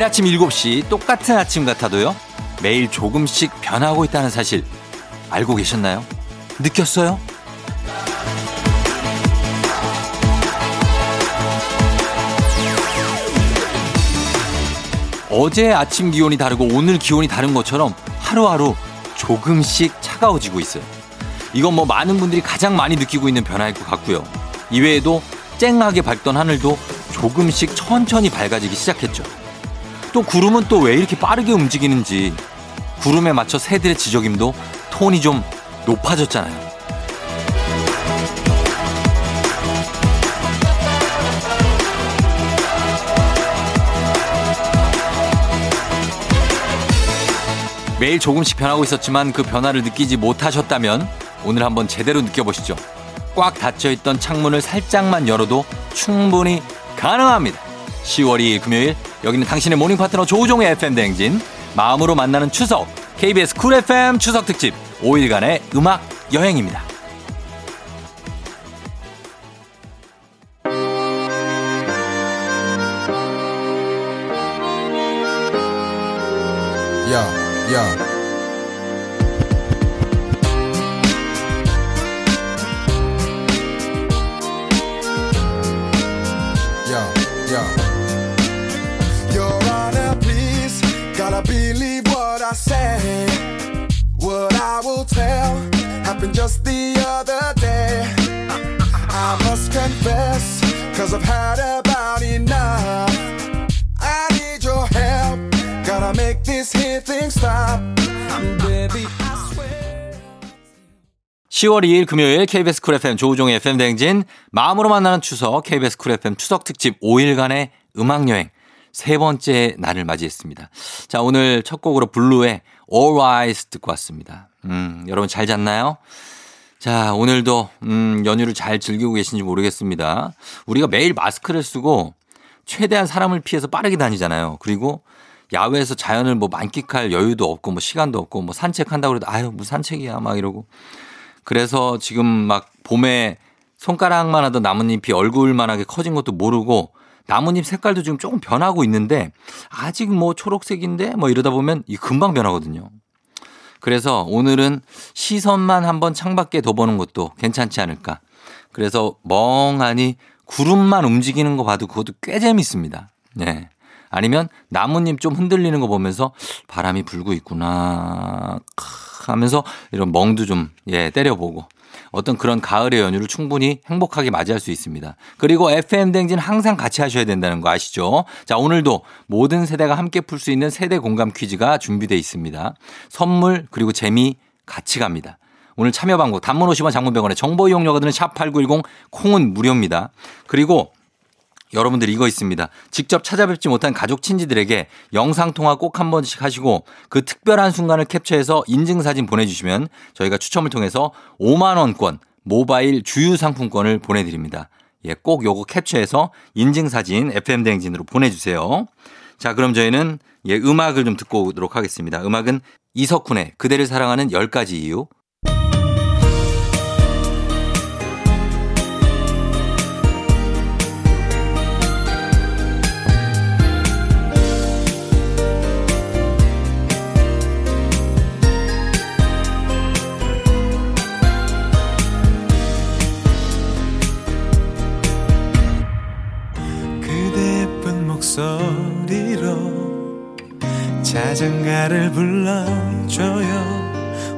매일 아침 7시 똑같은 아침 같아도요. 매일 조금씩 변하고 있다는 사실 알고 계셨나요? 느꼈어요? 어제 아침 기온이 다르고 오늘 기온이 다른 것처럼 하루하루 조금씩 차가워지고 있어요. 이건 뭐 많은 분들이 가장 많이 느끼고 있는 변화일 것 같고요. 이외에도 쨍하게 밝던 하늘도 조금씩 천천히 밝아지기 시작했죠. 또 구름은 또 왜 이렇게 빠르게 움직이는지 구름에 맞춰 새들의 지저김도 톤이 좀 높아졌잖아요. 매일 조금씩 변하고 있었지만 그 변화를 느끼지 못하셨다면 오늘 한번 제대로 느껴보시죠. 꽉 닫혀있던 창문을 살짝만 열어도 충분히 가능합니다. 10월 2일 금요일 여기는 당신의 morning 파트너 조우종의 FM 대행진 마음으로 만나는 추석 KBS 쿨 FM 추석 특집 5일간의 음악 여행입니다. Yeah, yeah. Gotta believe what I say. What I will tell happened just the other day. I must confess, cause I've had about enough. I need your help, gotta make this love thing stop. Baby, I swear. 10월 2일 금요일 KBS 쿨 FM 조우종의 FM 대행진 마음으로 만나는 추석 KBS 쿨 FM 추석 특집 5일간의 음악 여행 세 번째 날을 맞이했습니다. 자, 오늘 첫 곡으로 블루의 All Rise 듣고 왔습니다. 음, 여러분 잘 잤나요? 자, 오늘도 음, 연휴를 잘 즐기고 계신지 모르겠습니다. 우리가 매일 마스크를 쓰고 최대한 사람을 피해서 빠르게 다니잖아요. 그리고 야외에서 자연을 뭐 만끽할 여유도 없고 뭐 시간도 없고 뭐 산책한다고 해도 아유, 뭐 산책이야 막 이러고 그래서 지금 막 봄에 손가락만 하던 나뭇잎이 얼굴만하게 커진 것도 모르고 나뭇잎 색깔도 지금 조금 변하고 있는데 아직 뭐 초록색인데 뭐 이러다 보면 이 금방 변하거든요. 그래서 오늘은 시선만 한번 창밖에 둬보는 것도 괜찮지 않을까. 그래서 멍하니 구름만 움직이는 거 봐도 그것도 꽤 재밌습니다. 네. 아니면 나뭇잎 좀 흔들리는 거 보면서 바람이 불고 있구나 크 하면서 이런 멍도 좀 예, 때려보고 어떤 그런 가을의 연휴를 충분히 행복하게 맞이할 수 있습니다. 그리고 FM 댕진 항상 같이 하셔야 된다는 거 아시죠? 자, 오늘도 모든 세대가 함께 풀 수 있는 세대 공감 퀴즈가 준비되어 있습니다. 선물 그리고 재미 같이 갑니다. 오늘 참여 방법 단문 50원 장문 100원에 정보 이용료가 드는 샵8910 콩은 무료입니다. 그리고 여러분들 이거 있습니다. 직접 찾아뵙지 못한 가족 친지들에게 영상통화 꼭 한 번씩 하시고 그 특별한 순간을 캡처해서 인증사진 보내주시면 저희가 추첨을 통해서 5만원권 모바일 주유 상품권을 보내드립니다. 예, 꼭 요거 캡처해서 인증사진 FM대행진으로 보내주세요. 자, 그럼 저희는 예, 음악을 좀 듣고 오도록 하겠습니다. 음악은 이석훈의 그대를 사랑하는 10가지 이유 자장가를 불러줘요.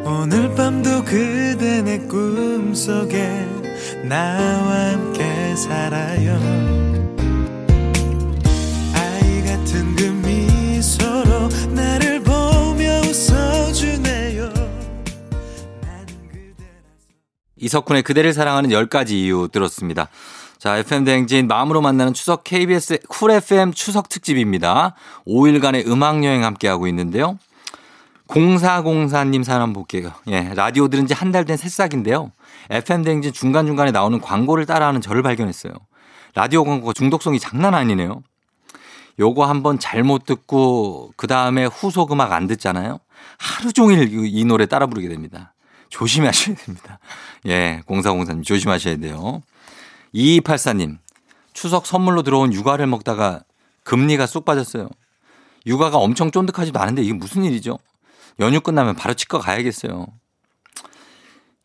오늘 밤도 그대 내 꿈속에 나와 함께 살아요. 아이 같은 그 미소로 나를 보며 웃어주네요. 이석훈의 그대를 사랑하는 10가지 이유 들었습니다. 자, FM 대행진 마음으로 만나는 추석 KBS 쿨 FM 추석 특집입니다. 5일간의 음악 여행 함께하고 있는데요. 0404님 사연 한번 볼게요. 예, 라디오 들은 지 한 달 된 새싹인데요. FM 대행진 중간중간에 나오는 광고를 따라하는 저를 발견했어요. 라디오 광고가 중독성이 장난 아니네요. 요거 한번 잘못 듣고 그 다음에 후속 음악 안 듣잖아요. 하루 종일 이- 이 노래 따라 부르게 됩니다. 조심하셔야 됩니다. 예, 0404님 조심하셔야 돼요. 2284님, 추석 선물로 들어온 육아를 먹다가 금리가 쑥 빠졌어요. 육아가 엄청 쫀득하지도 않은데 이게 무슨 일이죠? 연휴 끝나면 바로 치과 가야겠어요.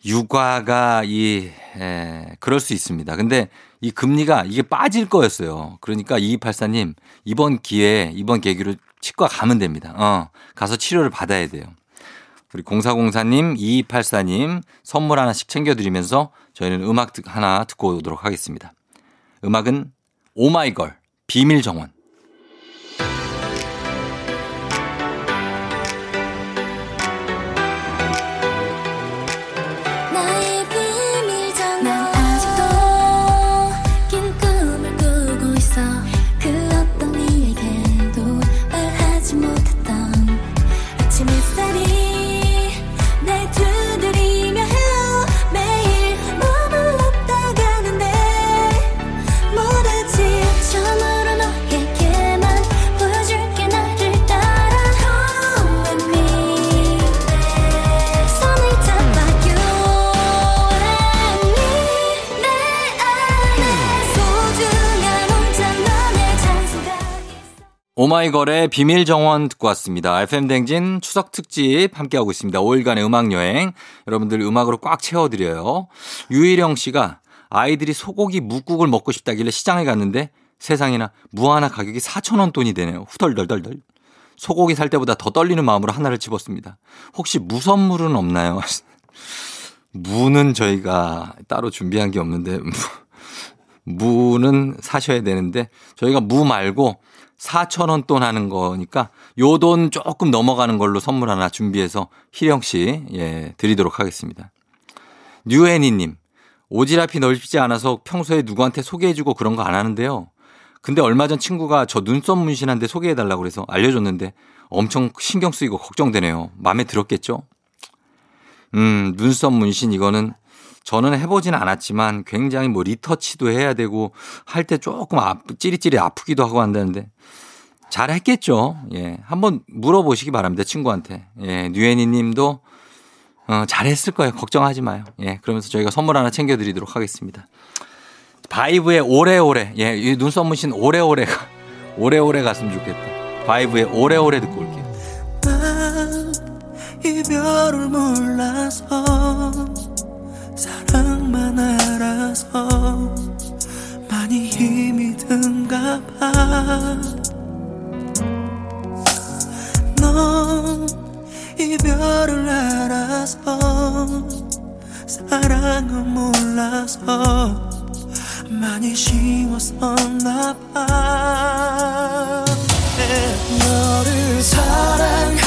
육아가 이, 에, 그럴 수 있습니다. 근데 이 금리가 이게 빠질 거였어요. 그러니까 2284님, 이번 기회에, 이번 계기로 치과 가면 됩니다. 어, 가서 치료를 받아야 돼요. 우리 0404님, 2284님 선물 하나씩 챙겨드리면서 저희는 음악 하나 듣고 오도록 하겠습니다. 음악은 오마이걸, 비밀정원. 오마이걸의 비밀 정원 듣고 왔습니다. FM 댕진 추석 특집 함께하고 있습니다. 5일간의 음악 여행. 여러분들 음악으로 꽉 채워드려요. 유일영 씨가 아이들이 소고기 묵국을 먹고 싶다길래 시장에 갔는데 세상에나 무 하나 가격이 4,000원 돈이 되네요. 후덜덜덜덜. 소고기 살 때보다 더 떨리는 마음으로 하나를 집었습니다. 혹시 무선물은 없나요? 무는 저희가 따로 준비한 게 없는데 무는 사셔야 되는데 저희가 무 말고 4,000원 돈 하는 거니까 요 돈 조금 넘어가는 걸로 선물 하나 준비해서 희령 씨, 예, 드리도록 하겠습니다. 뉴애니님, 오지랖이 넓지 않아서 평소에 누구한테 소개해주고 그런 거 안 하는데요. 근데 얼마 전 친구가 저 눈썹 문신한데 소개해달라고 그래서 알려줬는데 엄청 신경 쓰이고 걱정되네요. 마음에 들었겠죠? 음, 눈썹 문신 이거는 저는 해보진 않았지만 굉장히 뭐 retouch도 해야 되고 할 때 조금 아, 찌릿찌릿 아프기도 하고 한다는데 잘 했겠죠. 예. 한번 물어보시기 바랍니다. 친구한테. 예. 뉴애니 님도 어, 잘했을 거예요. 걱정하지 마요. 예. 그러면서 저희가 선물 하나 챙겨드리도록 하겠습니다. 바이브의 오래오래. 예. 이 눈썹 문신 오래오래가, 오래오래 갔으면 좋겠다. 바이브의 오래오래 듣고 올게요. 난 이별을 몰라서 사랑만 알아서 많이 힘이 든가 봐넌 이별을 알아서 사랑은 몰라서 많이 쉬웠었나 봐. 너를 사랑하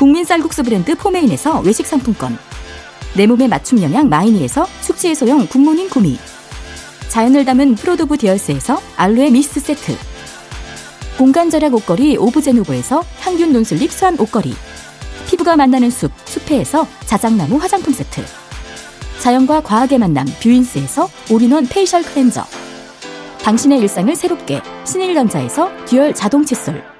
국민 쌀국수 브랜드 포메인에서 외식 상품권 내 몸에 맞춤 영양 마이니에서 숙취 해소용 굿모닝 구미 자연을 담은 프로도브 디얼스에서 알로에 미스트 세트 공간 절약 옷걸이 오브제노브에서 향균 논슬립 수한 옷걸이 피부가 만나는 숲, 숲회에서 자작나무 화장품 세트. 자연과 과학의 만남, 뷰인스에서 all-in-one facial cleanser. 당신의 일상을 새롭게, 신일전자에서 dual 자동 칫솔.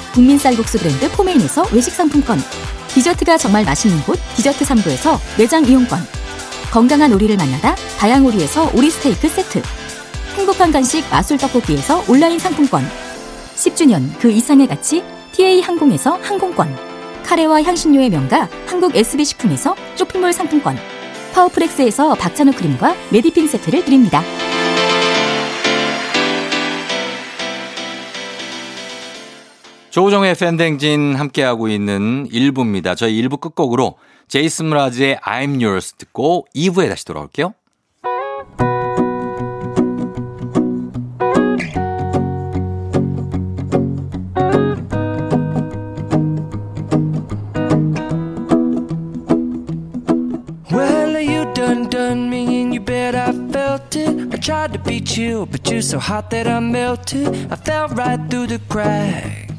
국민 쌀국수 브랜드 포메인에서 외식 상품권. 디저트가 정말 맛있는 곳 디저트 39에서 매장 이용권. 건강한 오리를 만나다 다향오리에서 오리 스테이크 세트. 행복한 간식 마술 떡볶이에서 온라인 상품권. 10주년 그 이상의 가치 티웨이 항공에서 항공권. 카레와 향신료의 명가 한국 SB 식품에서 쇼핑몰 상품권. 파워플렉스에서 박찬호 크림과 메디핑 세트를 드립니다. 조우종의 팬댕진 함께하고 있는 1부입니다. 저희 1부 끝곡으로 제이슨 브라즈의 I'm Yours 듣고 2부에 다시 돌아올게요. Tried to beat you, but you're so hot that I melted. I fell right through the cracks.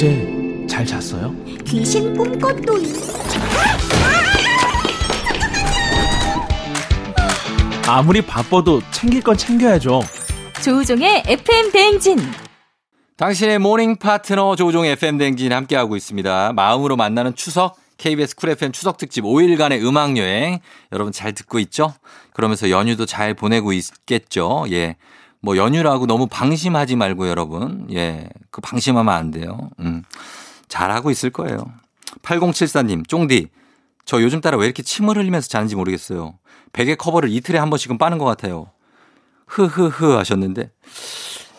어제 잘 잤어요? 귀신 꿈꿨도이 아무리 바빠도 챙길 건 챙겨야죠. 조우종의 FM 대행진. 당신의 morning 파트너 조우종 FM 댕진 함께하고 있습니다. 마음으로 만나는 추석 KBS 쿨 FM 추석 특집 5일간의 음악 여행 여러분 잘 듣고 있죠? 그러면서 연휴도 잘 보내고 있겠죠? 예. 뭐 연휴라고 너무 방심하지 말고 여러분. 예. 그 방심하면 안 돼요. 음. 잘하고 있을 거예요. 8074님, 쫑디. 저 요즘 따라 왜 이렇게 침을 흘리면서 자는지 모르겠어요. 베개 커버를 이틀에 한 번씩은 빠는 것 같아요. 흐흐흐 하셨는데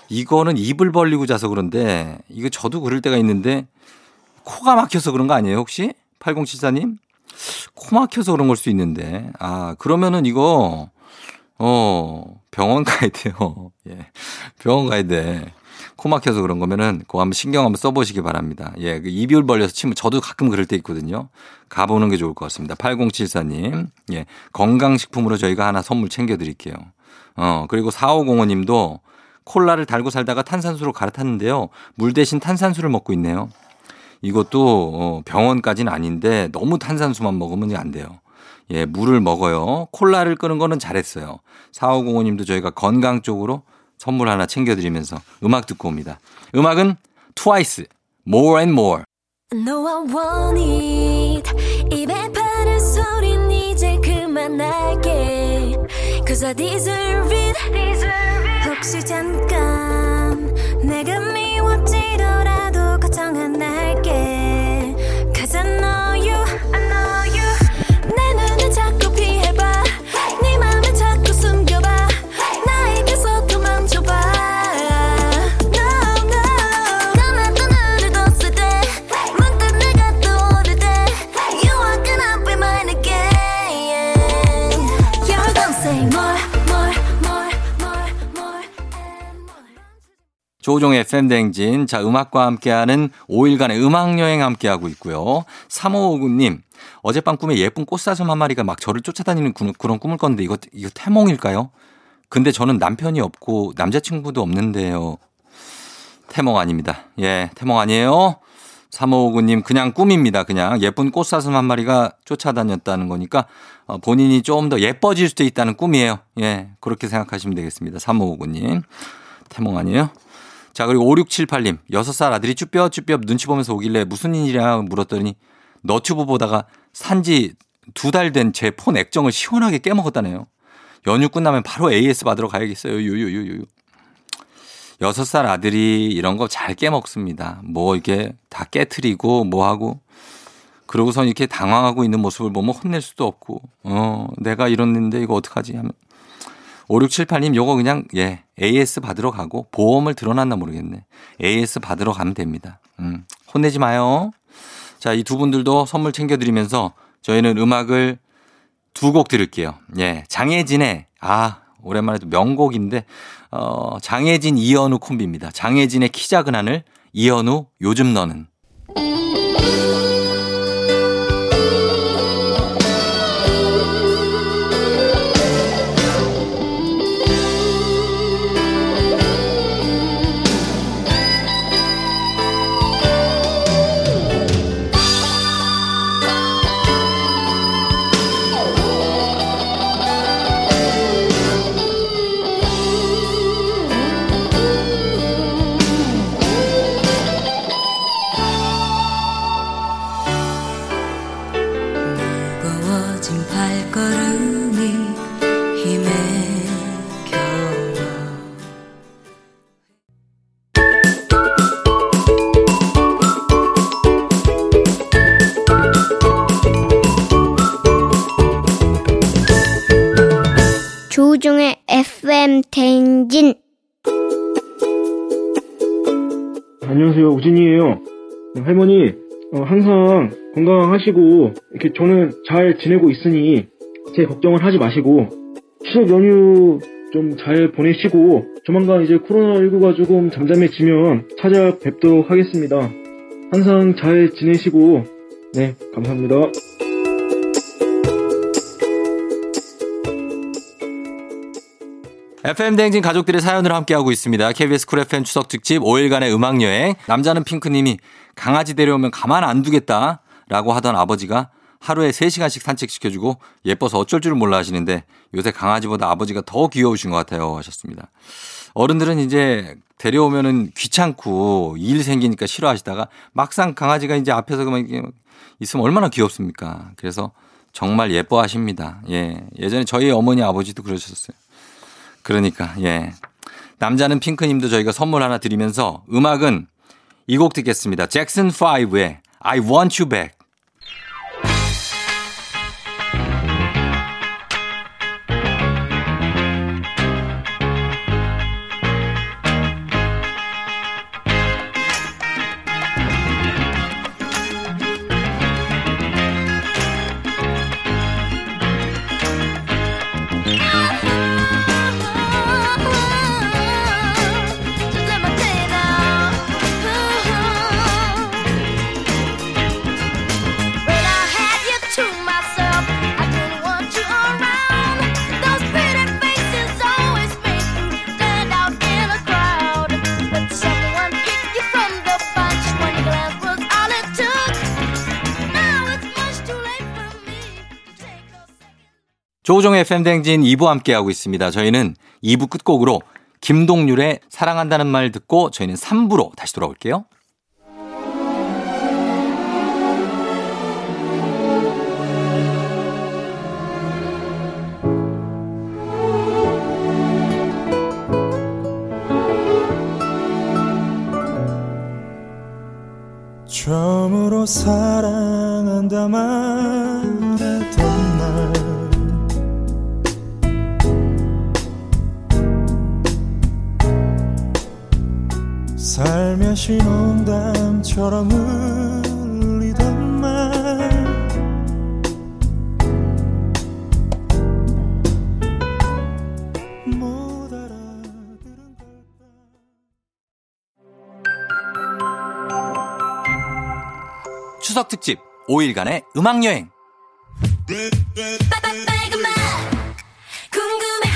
이거는 입을 벌리고 자서 그런데 이거 저도 그럴 때가 있는데 코가 막혀서 그런 거 아니에요 혹시? 8074님? 코 막혀서 그런 걸 수 있는데 아 그러면은 이거 어 병원 가야 돼요. 예 병원 가야 돼. 코 막혀서 그런 거면은 그거 한번 신경 한번 써보시기 바랍니다. 예, 그 입을 벌려서 치면 저도 가끔 그럴 때 있거든요. 가보는 게 좋을 것 같습니다. 8074님. 예, 건강식품으로 저희가 하나 선물 챙겨드릴게요. 어, 그리고 4505님도 콜라를 달고 살다가 탄산수로 갈아탔는데요. 물 대신 탄산수를 먹고 있네요. 이것도 어, 병원까지는 아닌데 너무 탄산수만 먹으면 안 돼요. 예, 물을 먹어요. 콜라를 끄는 거는 잘했어요. 4505님도 저희가 건강 쪽으로 선물 하나 챙겨드리면서 음악 듣고 옵니다. 음악은 트와이스, More and More. No it 입에 바른 소린 이제 그만할게 Cause I deserve it 혹시 잠깐 내가 미워지더라도 걱정 안 할게 조종의 FM댕진. 자, 음악과 함께하는 5일간의 음악여행 함께하고 있고요. 3559님, 어젯밤 꿈에 예쁜 꽃사슴 한 마리가 막 저를 쫓아다니는 그- 그런 꿈을 꿨는데 이거, 이거 태몽일까요? 근데 저는 남편이 없고 남자친구도 없는데요. 태몽 아닙니다. 예, 태몽 아니에요. 3559님, 그냥 꿈입니다. 그냥 예쁜 꽃사슴 한 마리가 쫓아다녔다는 거니까 어, 본인이 좀 더 예뻐질 수도 있다는 꿈이에요. 예, 그렇게 생각하시면 되겠습니다. 3559님. 태몽 아니에요? 자, 그리고 5678님, 6살 아들이 쭈뼛쭈뼛 눈치 보면서 오길래 무슨 일이냐 물었더니 너튜브 보다가 산지 두 달 된 제 폰 액정을 시원하게 깨먹었다네요. 연휴 끝나면 바로 AS 받으러 가야겠어요. 유유유유. 여섯 살 아들이 이런 거 잘 깨먹습니다. 뭐 이렇게 다 깨트리고 뭐 하고 그러고선 이렇게 당황하고 있는 모습을 보면 혼낼 수도 없고 어 내가 이랬는데 이거 어떡하지 하면 5678님 요거 그냥 예 AS 받으러 가고 보험을 들어놨나 모르겠네. AS 받으러 가면 됩니다. 음 혼내지 마요. 자, 이 두 분들도 선물 챙겨드리면서 저희는 음악을 두 곡 들을게요. 예, 장혜진의 아 오랜만에 또 명곡인데 어 장혜진 이현우 콤비입니다. 장혜진의 키 작은 하늘, 이현우 요즘 너는. 우진이에요. 할머니, 어, 항상 건강하시고, 이렇게 저는 잘 지내고 있으니, 제 걱정을 하지 마시고, 추석 연휴 좀 잘 보내시고, 조만간 이제 코로나19가 조금 잠잠해지면 찾아뵙도록 하겠습니다. 항상 잘 지내시고, 네, 감사합니다. FM 대행진 가족들의 사연을 함께하고 있습니다. KBS 쿨 FM 추석 특집 5일간의 음악 여행. 남자는 핑크님이 강아지 데려오면 가만 안 두겠다. 라고 하던 아버지가 하루에 3시간씩 산책시켜주고 예뻐서 어쩔 줄을 몰라 하시는데 요새 강아지보다 아버지가 더 귀여우신 것 같아요. 하셨습니다. 어른들은 이제 데려오면은 귀찮고 일 생기니까 싫어하시다가 막상 강아지가 이제 앞에서 그만 있으면 얼마나 귀엽습니까. 그래서 정말 예뻐하십니다. 예. 예전에 저희 어머니 아버지도 그러셨어요. 그러니까 예. 남자는 핑크님도 저희가 선물 하나 드리면서 음악은 이 곡 듣겠습니다. 잭슨 5의 I Want You Back. 조우종의 FM댕진 2부 함께하고 있습니다. 저희는 2부 끝곡으로 김동률의 사랑한다는 말 듣고 저희는 3부로 다시 돌아올게요. 처음으로 사랑한다 말 살며시 농담처럼 흘리던 말. 못 알아들은 걸까? 추석 특집 5일간의 음악 여행. 빨간맛 궁금해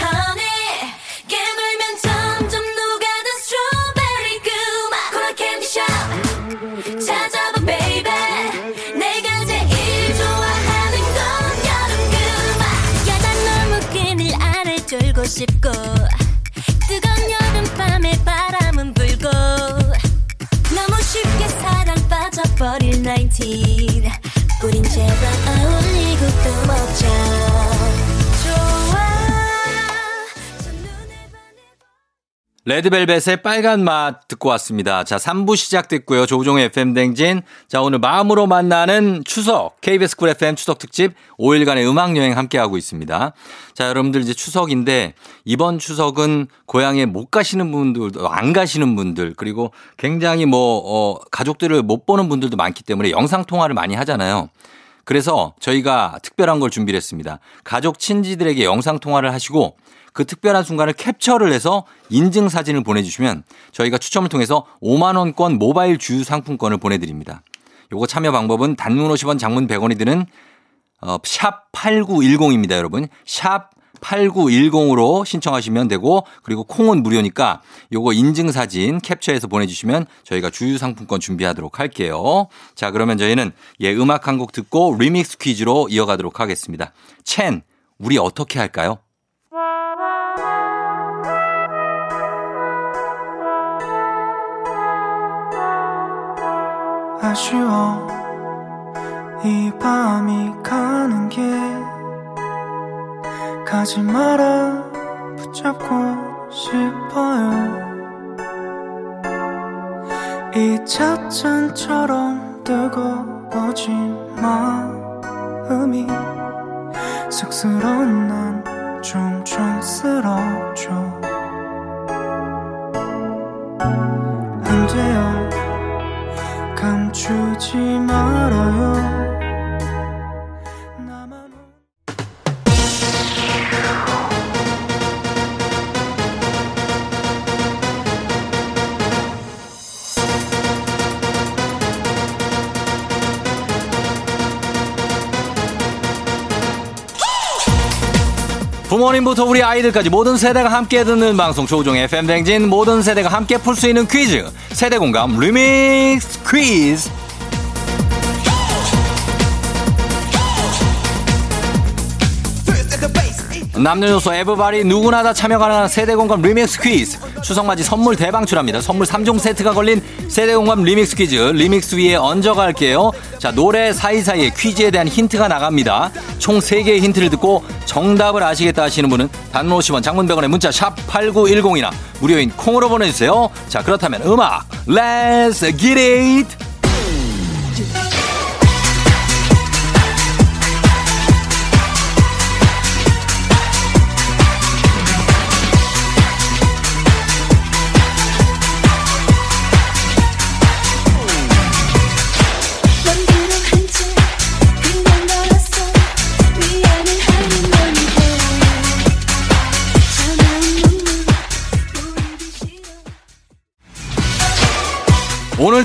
레드벨벳의 빨간 맛 듣고 왔습니다. 자, 3부 시작됐고요. 조우종의 FM 댕진. 자, 오늘 마음으로 만나는 추석. KBS 쿨 FM 추석 특집 5일간의 음악 여행 함께하고 있습니다. 자, 여러분들 이제 추석인데 이번 추석은 고향에 못 가시는 분들도 안 가시는 분들 그리고 굉장히 뭐 어, 가족들을 못 보는 분들도 많기 때문에 영상 통화를 많이 하잖아요. 그래서 저희가 특별한 걸 준비를 했습니다. 가족 친지들에게 영상 통화를 하시고 그 특별한 순간을 캡처를 해서 인증 사진을 보내주시면 저희가 추첨을 통해서 5만 원권 모바일 주유 상품권을 보내드립니다. 요거 참여 방법은 단문 50원 장문 100원이 드는 어, 샵 8910입니다, 여러분. 샵 8910으로 신청하시면 되고 그리고 콩은 무료니까 요거 인증 사진 캡처해서 보내주시면 저희가 주유 상품권 준비하도록 할게요. 자 그러면 저희는 예 음악 한 곡 듣고 리믹스 퀴즈로 이어가도록 하겠습니다. 첸 우리 어떻게 할까요? 아쉬워 이 밤이 가는 게 가지 마라 붙잡고 싶어요. 이 찻잔처럼 뜨거워진 마음이 쑥스러운 난좀 촌스러워져 부모님부터 우리 아이들까지 모든 세대가 함께 듣는 방송 조우종 FM 댕진. 모든 세대가 함께 풀 수 있는 퀴즈. 세대 공감 리믹스 퀴즈. 남녀노소 everybody 누구나 다 참여 가능한 세대 공감 리믹스 퀴즈. 추석맞이 선물 대방출합니다. 선물 3종 세트가 걸린 세대공감 리믹스 퀴즈. 리믹스 위에 얹어갈게요. 자 노래 사이사이에 퀴즈에 대한 힌트가 나갑니다. 총 3개의 힌트를 듣고 정답을 아시겠다 하시는 분은 단문 50원 장문 100원의 문자 샵 8910이나 무료인 콩으로 보내주세요. 자 그렇다면 음악. It! 넌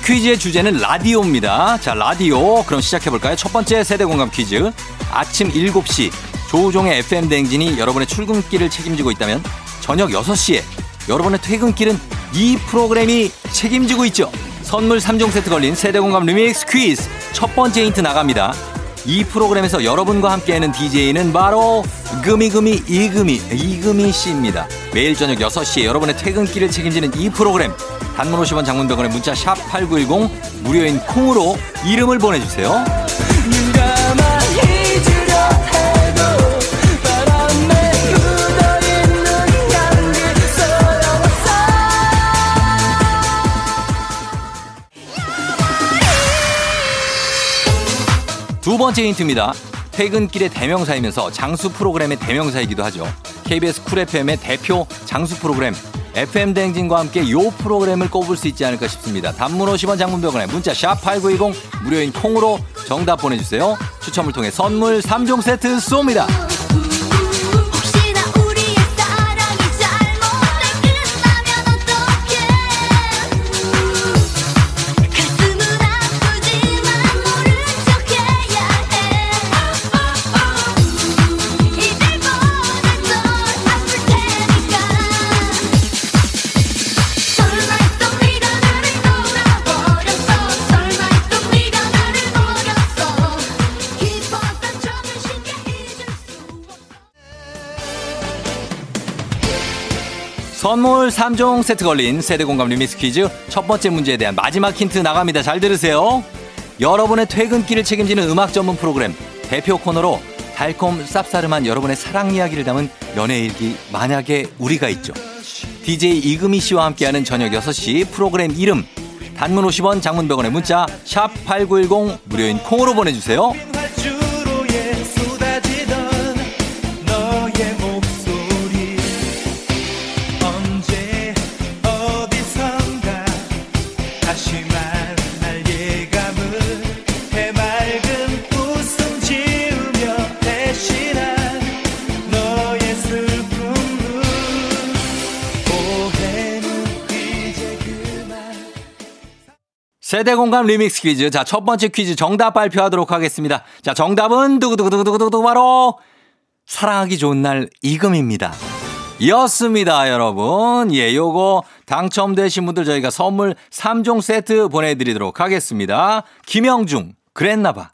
오늘 퀴즈의 주제는 라디오입니다. 자, 라디오. 그럼 시작해볼까요? 첫 번째 세대 공감 퀴즈. 아침 7시 조우종의 FM 대행진이 여러분의 출근길을 책임지고 있다면 저녁 6시에 여러분의 퇴근길은 이 프로그램이 책임지고 있죠. 선물 3종 세트 걸린 세대 공감 리믹스 퀴즈. 첫 번째 힌트 나갑니다. 이 프로그램에서 여러분과 함께하는 DJ는 바로 금이금이 이금이 이금이 씨입니다. 매일 저녁 6시에 여러분의 퇴근길을 책임지는 이 프로그램 단문 50원 장문병원의 문자 샵 8910 무료인 콩으로 이름을 보내주세요. 번째 힌트입니다. 퇴근길의 대명사이면서 장수 프로그램의 대명사이기도 하죠. KBS 쿨 FM의 대표 장수 프로그램 FM 대행진과 함께 이 프로그램을 꼽을 수 있지 않을까 싶습니다. 단문 50원 장문병원에 문자 샵 8910 무료인 콩으로 정답 보내주세요. 추첨을 통해 선물 3종 세트 쏩니다. 선물 3종 세트 걸린 세대공감 리믹스 퀴즈 첫 번째 문제에 대한 마지막 힌트 나갑니다. 잘 들으세요. 여러분의 퇴근길을 책임지는 음악 전문 프로그램 대표 코너로 달콤 쌉싸름한 여러분의 사랑 이야기를 담은 연애일기 만약에 우리가 있죠. DJ 이금희 씨와 함께하는 저녁 6시 프로그램 이름 단문 50원 장문 100원의 문자 샵8910 무료인 콩으로 보내주세요. 세대 공감 리믹스 퀴즈. 자, 첫 번째 퀴즈 정답 발표하도록 하겠습니다. 자, 정답은 두구두구두구두구두구 바로 사랑하기 좋은 날 이금입니다. 였습니다, 여러분. 예, 요거 당첨되신 분들 저희가 선물 3종 세트 보내드리도록 하겠습니다. 김영중, 그랬나봐.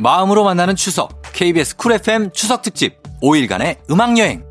마음으로 만나는 추석 KBS 쿨 FM 추석 특집 5일간의 음악 여행.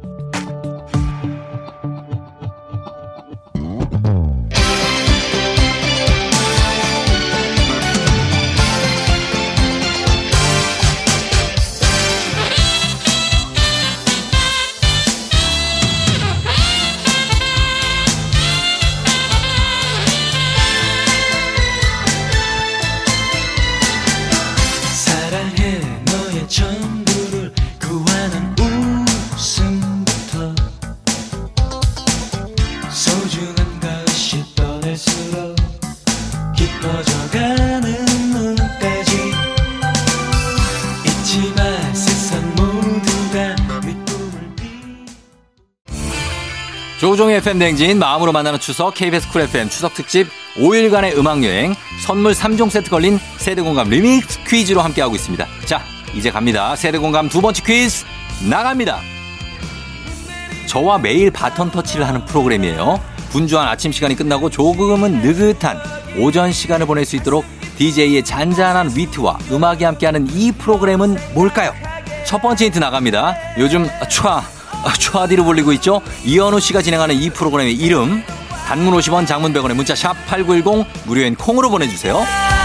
FM 댕진 마음으로 만나는 추석 KBS 쿨 FM 추석 특집 5일간의 음악 여행 선물 3종 세트 걸린 세대 공감 리믹스 퀴즈로 함께하고 있습니다. 자, 이제 갑니다. 세대 공감 두 번째 퀴즈 나갑니다. 저와 매일 바톤 터치를 하는 프로그램이에요. 분주한 아침 시간이 끝나고 조금은 느긋한 오전 시간을 보낼 수 있도록 DJ의 잔잔한 위트와 음악이 함께하는 이 프로그램은 뭘까요? 첫 번째 힌트 나갑니다. 요즘 촤, 촤디로 불리고 있죠? 이현우 씨가 진행하는 이 프로그램의 이름 단문 50원 장문 100원의 문자 샵 8910 무료인 콩으로 보내주세요.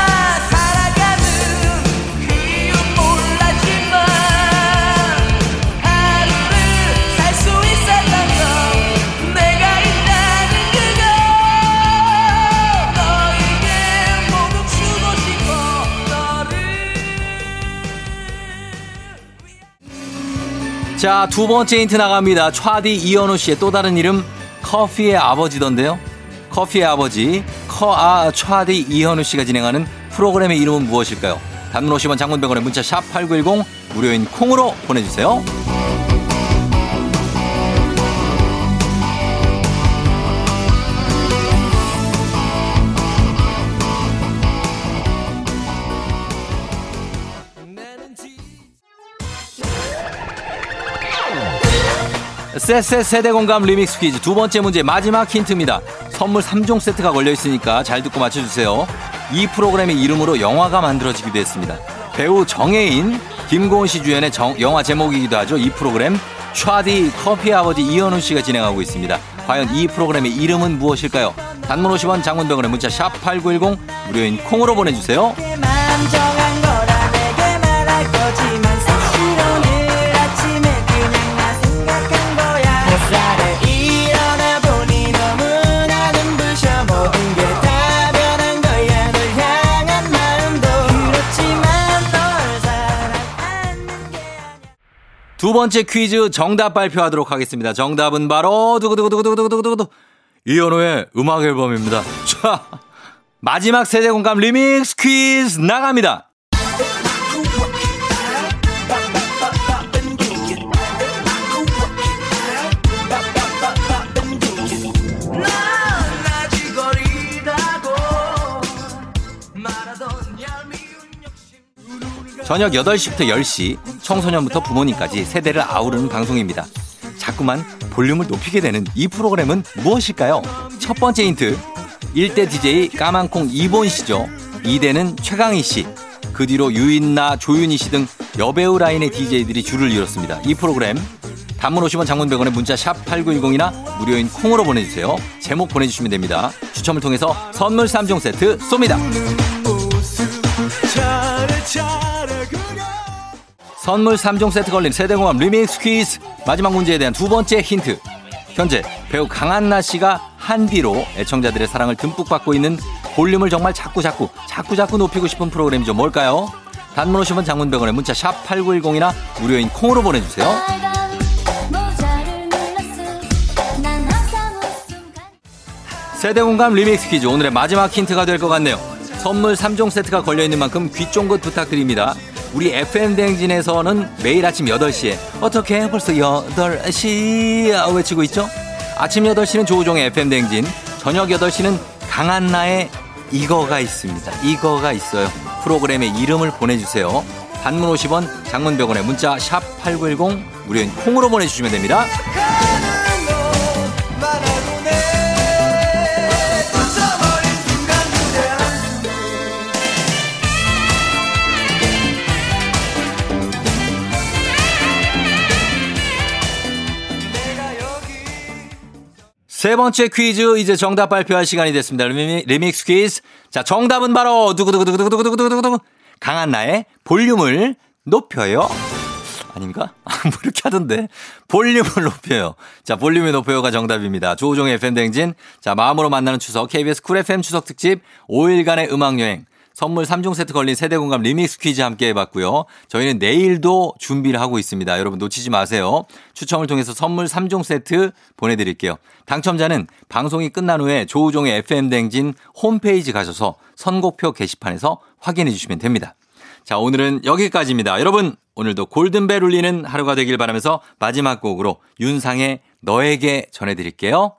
자, 두 번째 힌트 나갑니다. 촤디 이현우 씨의 또 다른 이름 커피의 아버지던데요. 커피의 아버지 커아 촤디 이현우 씨가 진행하는 프로그램의 이름은 무엇일까요? 단문 50원 장문 100원의 문자 샵 8910 무료인 콩으로 보내주세요. 쎄쎄 세대 공감 리믹스 퀴즈 두 번째 문제 마지막 힌트입니다. 선물 3종 세트가 걸려 있으니까 잘 듣고 맞춰주세요. 이 프로그램의 이름으로 영화가 만들어지기도 했습니다. 배우 정혜인, 김고은 씨 주연의 정- 영화 제목이기도 하죠. 이 프로그램 촤디 커피 아버지 이현우 씨가 진행하고 있습니다. 과연 이 프로그램의 이름은 무엇일까요? 단문 50원 장문 병원의 문자 샵 8910 무료인 콩으로 보내주세요. 두 번째 퀴즈 정답 발표하도록 하겠습니다. 정답은 바로 두구두구두구두구두구두구 이현우의 음악 앨범입니다. 자, 마지막 세대 공감 리믹스 퀴즈 나갑니다. 저녁 8시부터 10시, 청소년부터 부모님까지 세대를 아우르는 방송입니다. 자꾸만 볼륨을 높이게 되는 이 프로그램은 무엇일까요? 첫 번째 힌트. 1대 DJ 까만콩 이본 씨죠. 2대는 최강희 씨. 그 뒤로 유인나, 조윤희 씨 등 여배우 라인의 DJ들이 줄을 이뤘습니다. 이 프로그램 단문 50원 장문 100원의 문자 샵 8910이나 무료인 콩으로 보내주세요. 제목 보내주시면 됩니다. 추첨을 통해서 선물 3종 세트 쏩니다. 선물 3종 세트 걸린 세대공감 리믹스 퀴즈 마지막 문제에 대한 두 번째 힌트 현재 배우 강한나 씨가 한디로 애청자들의 사랑을 듬뿍 받고 있는 볼륨을 정말 자꾸 자꾸 자꾸 자꾸 높이고 싶은 프로그램이죠 뭘까요? 단문 50원 장문 100원의 문자 샵 8910이나 무료인 콩으로 보내주세요 세대공감 리믹스 퀴즈 오늘의 마지막 힌트가 될 것 같네요. 선물 3종 세트가 걸려있는 만큼 귀 쫑긋 부탁드립니다. 우리 FM대행진에서는 매일 아침 8시에 어떻게 벌써 8시 외치고 있죠? 아침 8시는 조우종의 FM대행진 저녁 8시는 강한나의 이거가 있습니다. 이거가 있어요. 프로그램의 이름을 보내주세요. 단문 50원, 장문 100원에 문자 샵 8910 무료인 콩으로 보내주시면 됩니다. 세 번째 퀴즈 이제 정답 발표할 시간이 됐습니다. 리미, 리믹스 퀴즈. 자, 정답은 바로 두구두구두구두구두구두구두구 강한나의 볼륨을 높여요. 아닌가? 뭐 이렇게 하던데. 볼륨을 높여요. 자, 볼륨을 높여요가 정답입니다. 조우종의 FM댕진. 자, 마음으로 만나는 추석 KBS 쿨 FM 추석 특집 5일간의 음악여행. 선물 3종 세트 걸린 세대 공감 리믹스 퀴즈 함께 해봤고요. 저희는 내일도 준비를 하고 있습니다. 여러분 놓치지 마세요. 추첨을 통해서 선물 3종 세트 보내드릴게요. 당첨자는 방송이 끝난 후에 조우종의 FM댕진 홈페이지 가셔서 선곡표 게시판에서 확인해 주시면 됩니다. 자, 오늘은 여기까지입니다. 여러분, 오늘도 골든벨 울리는 하루가 되길 바라면서 마지막 곡으로 윤상의 너에게 전해드릴게요.